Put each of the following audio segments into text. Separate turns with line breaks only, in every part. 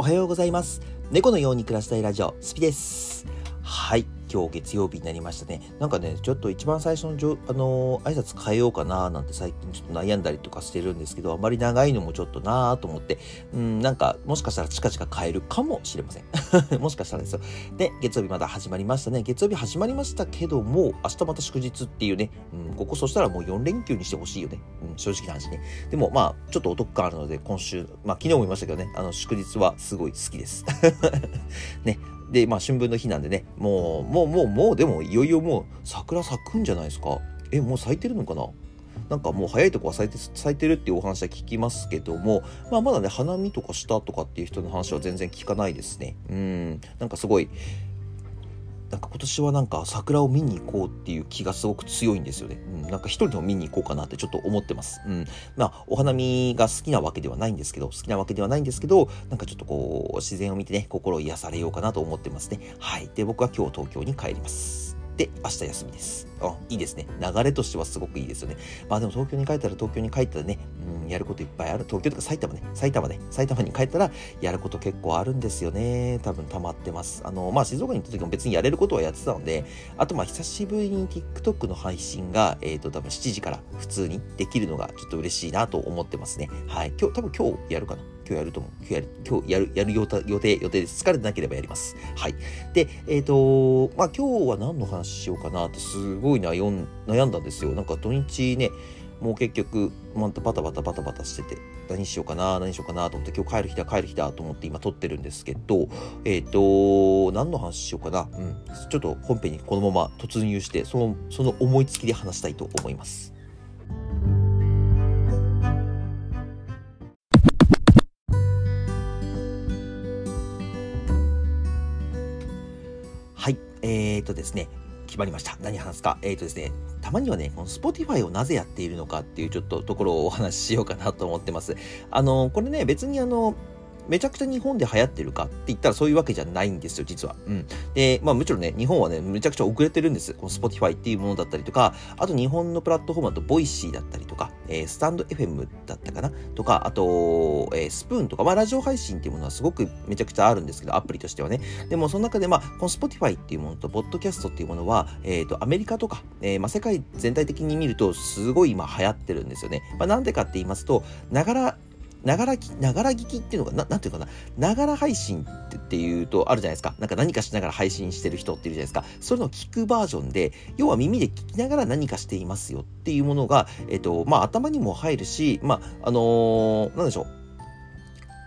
おはようございます。猫のように暮らしたいラジオ、スピです。はい。今日月曜日になりましたね。なんかね、ちょっと一番最初のじょ、あのー、挨拶変えようかななんて最近ちょっと悩んだりとかしてるんですけど、あまり長いのもちょっとなぁと思って、うん、なんか、もしかしたら近々変えるかもしれません。もしかしたらですよ。で、月曜日まだ始まりましたね。月曜日始まりましたけども、明日また祝日っていうね、うん、ここそしたらもう4連休にしてほしいよね。うん、正直な話ね。でもまあ、ちょっとお得感あるので、今週、まあ昨日も言いましたけどね、あの、祝日はすごい好きです。ね、で、まあ、春分の日なんでね、もう、もう、もう、もう、でも、いよいよもう、桜咲くんじゃないですか。え、もう咲いてるのかな？なんかもう早いとこは咲いて咲いてるっていうお話は聞きますけども、まあ、まだね花見とかしたとかっていう人の話は全然聞かないですね。うん。なんかすごいなんか今年はなんか桜を見に行こうっていう気がすごく強いんですよね。うん、なんか一人でも見に行こうかなってちょっと思ってます。うん。まあ、お花見が好きなわけではないんですけど、好きなわけではないんですけど、なんかちょっとこう、自然を見てね、心を癒されようかなと思ってますね。はい。で、僕は今日東京に帰ります。で、明日休みです。あ、いいですね。流れとしてはすごくいいですよね。まあでも東京に帰ったら東京に帰ったらね、やることいっぱいある。東京とか埼玉ね、埼玉ね、埼玉に帰ったらやること結構あるんですよね。多分溜まってます。あの、まあ静岡に行った時も別にやれることはやってたので、あとまあ久しぶりに TikTok の配信が、えっ、ー、と多分7時から普通にできるのがちょっと嬉しいなと思ってますね。はい。今日、多分今日やるかな。今日やると思う。今日やる、今日やる、やる予定、予定です。疲れてなければやります。はい。で、えっ、ー、とまあ今日は何の話しようかなってすごい悩んだんですよ。なんか土日ね、もう結局、またバタバタバタバタしてて、何しようかな、何しようかなと思って、今日帰る日だ、帰る日だと思って今撮ってるんですけど、えっ、ー、と、何の話しようかな。うん。ちょっと本編にこのまま突入して、その、その思いつきで話したいと思います。はい。えーとですね、決まりました。何話すか？えっ、ー、とですね、たまにはね、この Spotify をなぜやっているのかっていうちょっとところをお話ししようかなと思ってます。あの、これね、別にあの、めちゃくちゃ日本で流行ってるかって言ったらそういうわけじゃないんですよ、実は。うん。で、まあもちろんね、日本はね、めちゃくちゃ遅れてるんです。この Spotify っていうものだったりとか、あと日本のプラットフォームだと Voicy だったりとか、えー、スタンド FM だったかな？とか、あと、えー、スプーンとか、まあラジオ配信っていうものはすごくめちゃくちゃあるんですけど、アプリとしてはね。でもその中で、まあ、この Spotify っていうものと、ポッドキャストっていうものは、えっ、ー、と、アメリカとか、えー、まあ世界全体的に見ると、すごい今流行ってるんですよね。まあなんでかって言いますと、ながらながらきながら聞きっていうのが、ななんていうかな、ながら配信っていうとあるじゃないですか。なんか何かしながら配信してる人っているじゃないですか。それの聞くバージョンで、要は耳で聞きながら何かしていますよっていうものが、えっと、まあ頭にも入るし、まあ、あのー、なんでしょう。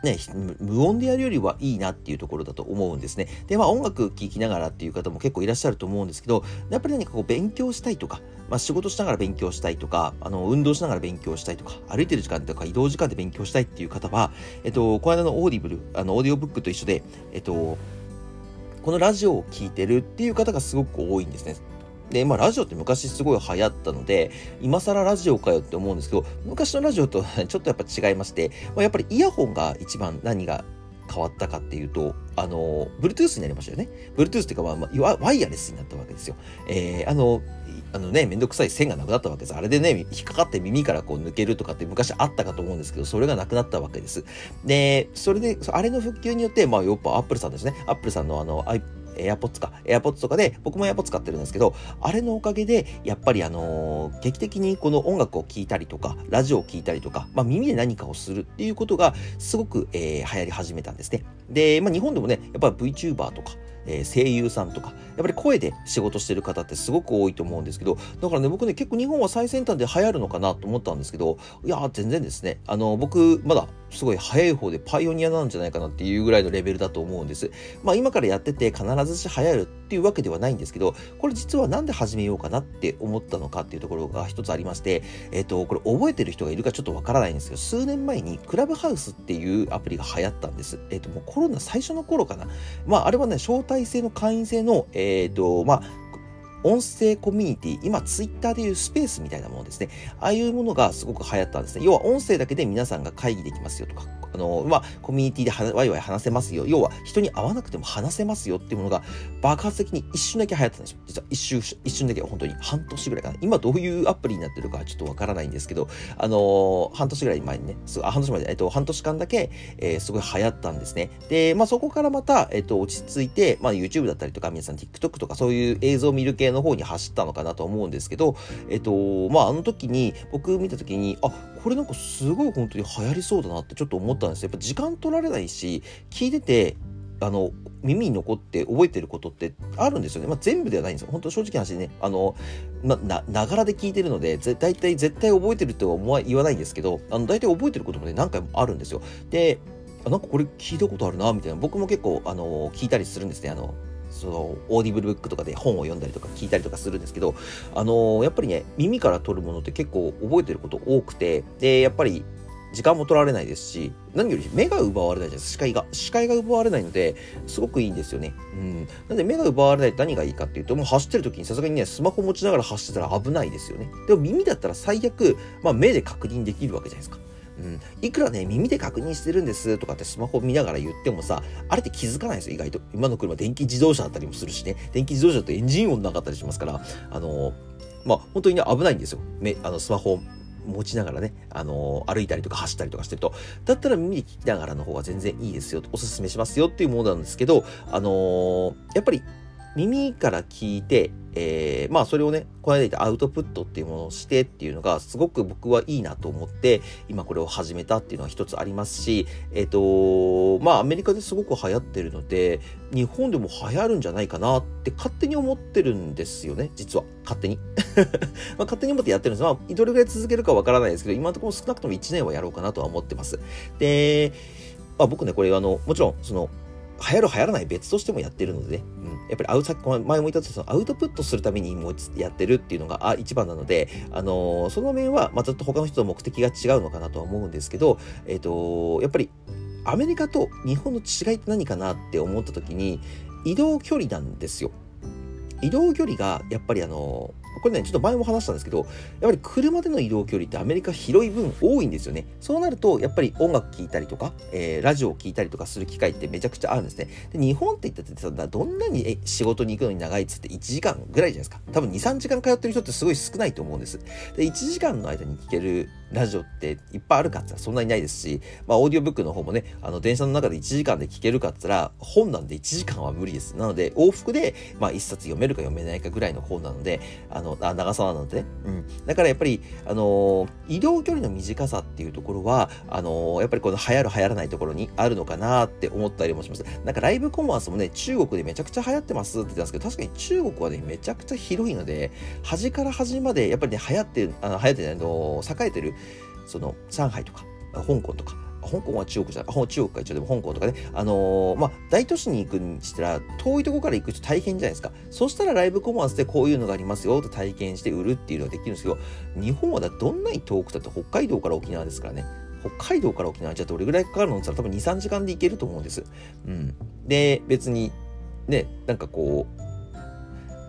ね、無音でやるよりはいいなっていうところだと思うんですね。で、まあ音楽聴きながらっていう方も結構いらっしゃると思うんですけど、やっぱり何かこう勉強したいとか、まあ仕事しながら勉強したいとか、あの、運動しながら勉強したいとか、歩いてる時間とか移動時間で勉強したいっていう方は、えっと、この間のオーディブル、あの、オーディオブックと一緒で、えっと、このラジオを聴いてるっていう方がすごく多いんですね。で、まあ、ラジオって昔すごい流行ったので、今更ラジオかよって思うんですけど、昔のラジオと ちょっとやっぱ違いまして、まあ、やっぱりイヤホンが一番何が変わったかっていうと、あの、Bluetooth になりましたよね。Bluetooth っていうか、まあ、ワイヤレスになったわけですよ。えー、あの、あのね、めんどくさい線がなくなったわけです。あれでね、引っかかって耳からこう抜けるとかって昔あったかと思うんですけど、それがなくなったわけです。で、それで、あれの復旧によって、まあ、やっぱ Apple さんですね。Apple さんのあの AirPods か、AirPods とかで、僕も AirPods 使ってるんですけど、あれのおかげで、やっぱりあのー、劇的にこの音楽を聴いたりとか、ラジオを聴いたりとか、まあ耳で何かをするっていうことが、すごく、えー、流行り始めたんですね。で、まあ日本でもね、やっぱり VTuber とか、えー、声優さんとか、やっぱり声で仕事してる方ってすごく多いと思うんですけど、だからね、僕ね、結構日本は最先端で流行るのかなと思ったんですけど、いや全然ですね。あの、僕、まだすごい早い方でパイオニアなんじゃないかなっていうぐらいのレベルだと思うんです。まあ今からやってて必ずし流行るっていうわけではないんですけど、これ実はなんで始めようかなって思ったのかっていうところが一つありまして、えっ、ー、と、これ覚えてる人がいるかちょっとわからないんですけど、数年前にクラブハウスっていうアプリが流行ったんです。えっ、ー、と、もうコロナ最初の頃かな。まああれはね、招体制の会員制の、えっ、ー、と、まあ、音声コミュニティ、今ツイッターでいうスペースみたいなものですね。ああいうものがすごく流行ったんですね。要は音声だけで皆さんが会議できますよとか、あの、まあ、コミュニティでワイワイ話せますよ。要は、人に会わなくても話せますよっていうものが、爆発的に一瞬だけ流行ったんですよ。実は一瞬、一瞬だけ、本当に半年ぐらいかな。今どういうアプリになってるかちょっとわからないんですけど、あの半年ぐらい前にね、あ半年前で、えっと、半年間だけ、えー、すごい流行ったんですね。で、まあ、そこからまた、えっと、落ち着いて、まあ、YouTube だったりとか、皆さん TikTok とかそういう映像を見る系の方に走ったのかなと思うんですけど、えっと、まあ、あの時に、僕見た時に、あ、これなんかすごい本当に流行りそうだなってちょっと思ってたんですよ。やっぱ時間取られないし、聞いてて、あの、耳に残って覚えてることってあるんですよね。まあ、全部ではないんですよ。本当正直な話ね、あの、まな、ながらで聞いてるので、大体絶対覚えてるとは思わ言わないんですけど、あの、大体覚えてることもね、何回もあるんですよ。で、あなんかこれ聞いたことあるな、みたいな。僕も結構、あの、聞いたりするんですね。あの、そのオーディブルブックとかで本を読んだりとか聞いたりとかするんですけど、あの、やっぱりね、耳から取るものって結構覚えてること多くて、で、やっぱり時間も取られないですし、何より目が奪われないじゃないですか、視界が。視界が奪われないので、すごくいいんですよね。うん。なんで目が奪われないと何がいいかっていうと、もう走ってる時にさすがにね、スマホ持ちながら走ってたら危ないですよね。でも耳だったら最悪、まあ目で確認できるわけじゃないですか。うん、いくらね、耳で確認してるんですとかってスマホ見ながら言ってもさ、あれって気づかないですよ、意外と。今の車、電気自動車だったりもするしね、電気自動車ってエンジン音なかったりしますから、あのー、まあ、本当にね、危ないんですよ。めあのスマホ持ちながらね、あのー、歩いたりとか走ったりとかしてると、だったら耳で聞きながらの方が全然いいですよ、おすすめしますよっていうものなんですけど、あのー、やっぱり耳から聞いて、えー、まあそれをね、この間言ったアウトプットっていうものをしてっていうのがすごく僕はいいなと思って、今これを始めたっていうのは一つありますし、えっ、ー、と、まあアメリカですごく流行ってるので、日本でも流行るんじゃないかなって勝手に思ってるんですよね、実は。勝手に。まあ勝手に思ってやってるんです。まあどれぐらい続けるかわからないですけど、今のところ少なくとも1年はやろうかなとは思ってます。で、まあ僕ね、これあの、もちろんその、流行る流行らない別としてもやってるのでね、うん、やっぱりアウさっき前も言ったとそのアウトプットするためにもやってるっていうのがあ一番なので、あのー、その面は、まあ、ちょっと他の人の目的が違うのかなとは思うんですけど、えっ、ー、とやっぱりアメリカと日本の違いって何かなって思った時に移動距離なんですよ。移動距離がやっぱりあのこれね、ちょっと前も話したんですけど、やっぱり車での移動距離ってアメリカ広い分多いんですよね。そうなると、やっぱり音楽聴いたりとか、えー、ラジオを聴いたりとかする機会ってめちゃくちゃあるんですね。で、日本って言ったってどんなに仕事に行くのに長いっつって1時間ぐらいじゃないですか。多分2、3時間通ってる人ってすごい少ないと思うんです。で、1時間の間に聴けるラジオっていっぱいあるかってそんなにないですし、まあ、オーディオブックの方もね、あの、電車の中で1時間で聞けるかって言ったら、本なんで1時間は無理です。なので、往復で、まあ、1冊読めるか読めないかぐらいの本なので、あの、あ長さなのでね。うん。だからやっぱり、あのー、移動距離の短さっていうところは、あのー、やっぱりこの流行る流行らないところにあるのかなって思ったりもします。なんかライブコマースもね、中国でめちゃくちゃ流行ってますって言ったんですけど、確かに中国はね、めちゃくちゃ広いので、端から端まで、やっぱりね、流行ってる、あの流行ってない、の、栄えてる、その上海とか香港とか香港は中国じゃない、中国か一応でも香港とかね、あのー、まあ、大都市に行くにしたら、遠いとこから行くと大変じゃないですか。そしたらライブコマースでこういうのがありますよと体験して売るっていうのができるんですけど、日本はだどんなに遠くだって北海道から沖縄ですからね。北海道から沖縄じゃどれぐらいかかるのって言ったら多分2、3時間で行けると思うんです。うん。で、別に、ね、なんかこう、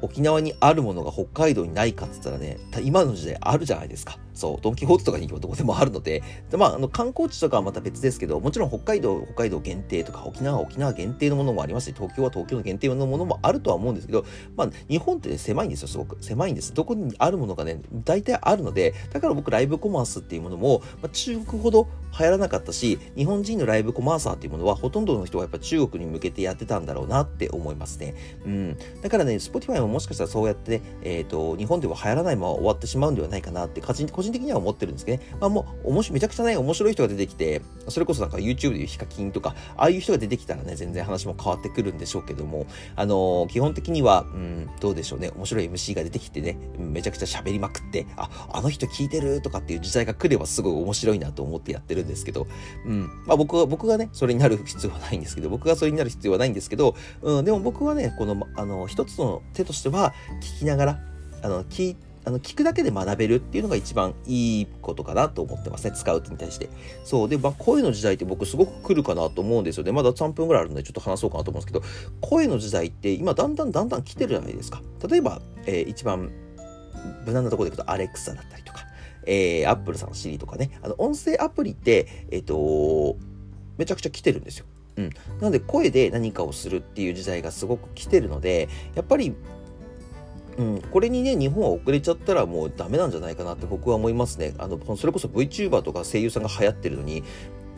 沖縄にあるものが北海道にないかって言ったらね、今の時代あるじゃないですか。そう、ドンキホーテとかに行けばどこでもあるので、でまあ、あの観光地とかはまた別ですけど、もちろん北海道、北海道限定とか、沖縄は沖縄限定のものもありますし、東京は東京の限定のものもあるとは思うんですけど、まあ、日本ってね、狭いんですよ、すごく。狭いんです。どこにあるものがね、大体あるので、だから僕、ライブコマースっていうものも、まあ、中国ほど流行らなかったし、日本人のライブコマーサーっていうものは、ほとんどの人はやっぱ中国に向けてやってたんだろうなって思いますね。うん。だからね、Spotify ももしかしたらそうやってね、えっ、ー、と、日本では流行らないまま終わってしまうんではないかなって、個人人的には思ってるんですけどね。まあもう、面白い、めちゃくちゃね、面白い人が出てきて、それこそなんか YouTube でいうヒカキンとか、ああいう人が出てきたらね、全然話も変わってくるんでしょうけども、あのー、基本的には、うん、どうでしょうね、面白い MC が出てきてね、めちゃくちゃ喋りまくって、あ、あの人聞いてるとかっていう時代が来ればすごい面白いなと思ってやってるんですけど、うん。まあ僕は、僕がね、それになる必要はないんですけど、僕がそれになる必要はないんですけど、うん、でも僕はね、この、あの、一つの手としては、聞きながら、あの、聞あの、聞くだけで学べるっていうのが一番いいことかなと思ってますね。使うに対して。そう。で、まあ、声の時代って僕すごく来るかなと思うんですよね。まだ3分ぐらいあるのでちょっと話そうかなと思うんですけど、声の時代って今だんだんだんだん来てるじゃないですか。例えば、えー、一番無難なところでいくと、アレクサだったりとか、えー、アップルさんの Siri とかね、あの、音声アプリって、えっ、ー、と、めちゃくちゃ来てるんですよ。うん。なので、声で何かをするっていう時代がすごく来てるので、やっぱり、うん、これにね、日本は遅れちゃったらもうダメなんじゃないかなって僕は思いますね。あの、それこそ VTuber とか声優さんが流行ってるのに、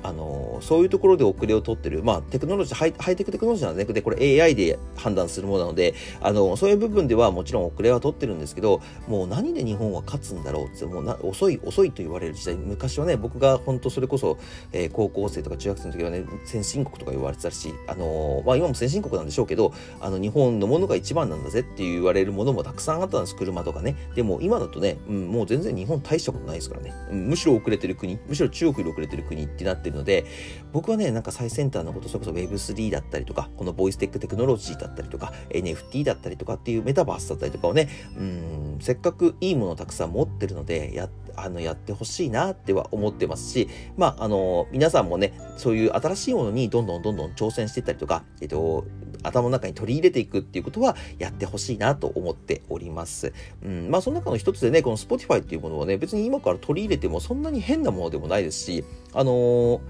あのそういうところで遅れを取ってる、まあ、テクノロジーハイ、ハイテクテクノロジーなんで、で、これ AI で判断するものなので、あのそういう部分ではもちろん遅れは取ってるんですけど、もう何で日本は勝つんだろうって、もうな遅い、遅いと言われる時代、昔はね、僕が本当それこそ、えー、高校生とか中学生の時はね、先進国とか言われてたし、あのまあ、今も先進国なんでしょうけど、あの、日本のものが一番なんだぜって言われるものもたくさんあったんです、車とかね。でも今だとね、うん、もう全然日本大したことないですからね。うん、むしろ遅れてる国、むしろ中国より遅れてる国ってなってるので、僕はね、なんか最先端のこと、それこそ Web3 だったりとか、このボイステックテクノロジーだったりとか、NFT だったりとかっていうメタバースだったりとかをね、うん、せっかくいいものをたくさん持ってるので、やっ、あの、やってほしいなっては思ってますし、まあ、あの、皆さんもね、そういう新しいものにどんどんどんどん挑戦していったりとか、えっと、頭の中に取り入れていくっていうことはやってほしいなと思っております。うん、まあその中の一つでね、この Spotify っていうものはね、別に今から取り入れてもそんなに変なものでもないですし、あのー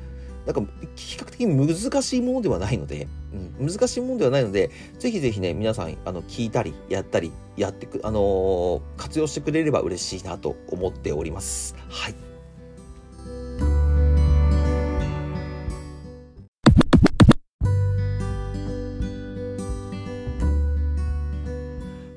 なんか比較的難しいものではないので、うん、難しいものではないので、ぜひぜひね、皆さん、あの、聞いたり、やったり、やってく、あのー、活用してくれれば嬉しいなと思っております。はい。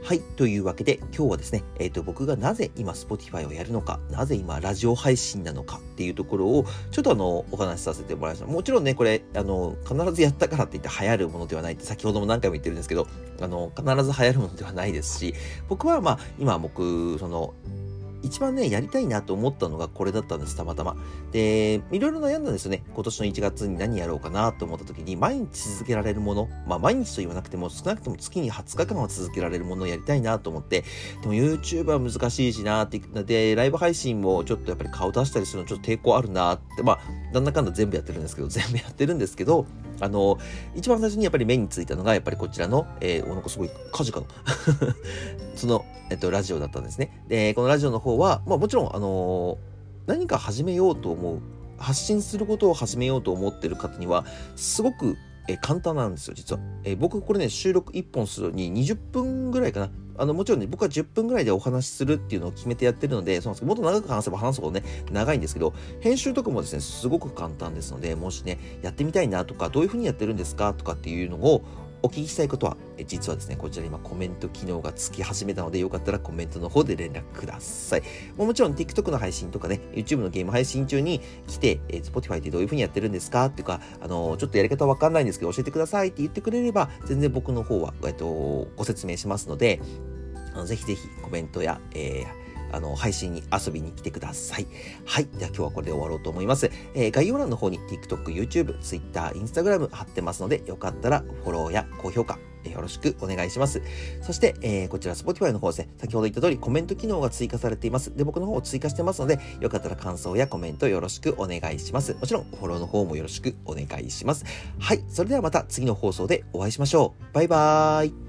はい。というわけで、今日はですね、えっ、ー、と、僕がなぜ今 Spotify をやるのか、なぜ今ラジオ配信なのかっていうところを、ちょっとあの、お話しさせてもらいました。もちろんね、これ、あの、必ずやったからって言って流行るものではないって、先ほども何回も言ってるんですけど、あの、必ず流行るものではないですし、僕はまあ、今僕、その、一番ね、やりたいなと思ったのがこれだったんです、たまたま。で、いろいろ悩んだんですよね。今年の1月に何やろうかなと思った時に、毎日続けられるもの、まあ毎日と言わなくても、少なくとも月に20日間は続けられるものをやりたいなと思って、でも YouTube は難しいしなって、で、ライブ配信もちょっとやっぱり顔出したりするのちょっと抵抗あるなって、まあ、なんだかんだ全部やってるんですけど、全部やってるんですけど、あの、一番最初にやっぱり目についたのが、やっぱりこちらの、えー、お、なんかすごい火事かなその、えっと、ラジオだったんですね。で、このラジオの方は、まあもちろん、あのー、何か始めようと思う、発信することを始めようと思ってる方には、すごくえ簡単なんですよ、実は。え僕、これね、収録1本するのに20分ぐらいかな。あの、もちろんね、僕は10分ぐらいでお話しするっていうのを決めてやってるので、そうなんです、もっと長く話せば話すほどね、長いんですけど、編集とかもですね、すごく簡単ですので、もしね、やってみたいなとか、どういうふうにやってるんですかとかっていうのを、お聞きしたいことは、え実はですね、こちら今コメント機能がつき始めたので、よかったらコメントの方で連絡ください。もちろん TikTok の配信とかね、YouTube のゲーム配信中に来て、え Spotify ってどういう風にやってるんですか？っていうか、あのちょっとやり方わかんないんですけど、教えてくださいって言ってくれれば、全然僕の方は、えっと、ご説明しますので、あのぜひぜひコメントや、えーあの、配信に遊びに来てください。はい。では今日はこれで終わろうと思います。えー、概要欄の方に TikTok、YouTube、Twitter、Instagram 貼ってますので、よかったらフォローや高評価、よろしくお願いします。そして、えー、こちら Spotify の方ですね、先ほど言った通りコメント機能が追加されています。で、僕の方を追加してますので、よかったら感想やコメントよろしくお願いします。もちろん、フォローの方もよろしくお願いします。はい。それではまた次の放送でお会いしましょう。バイバーイ。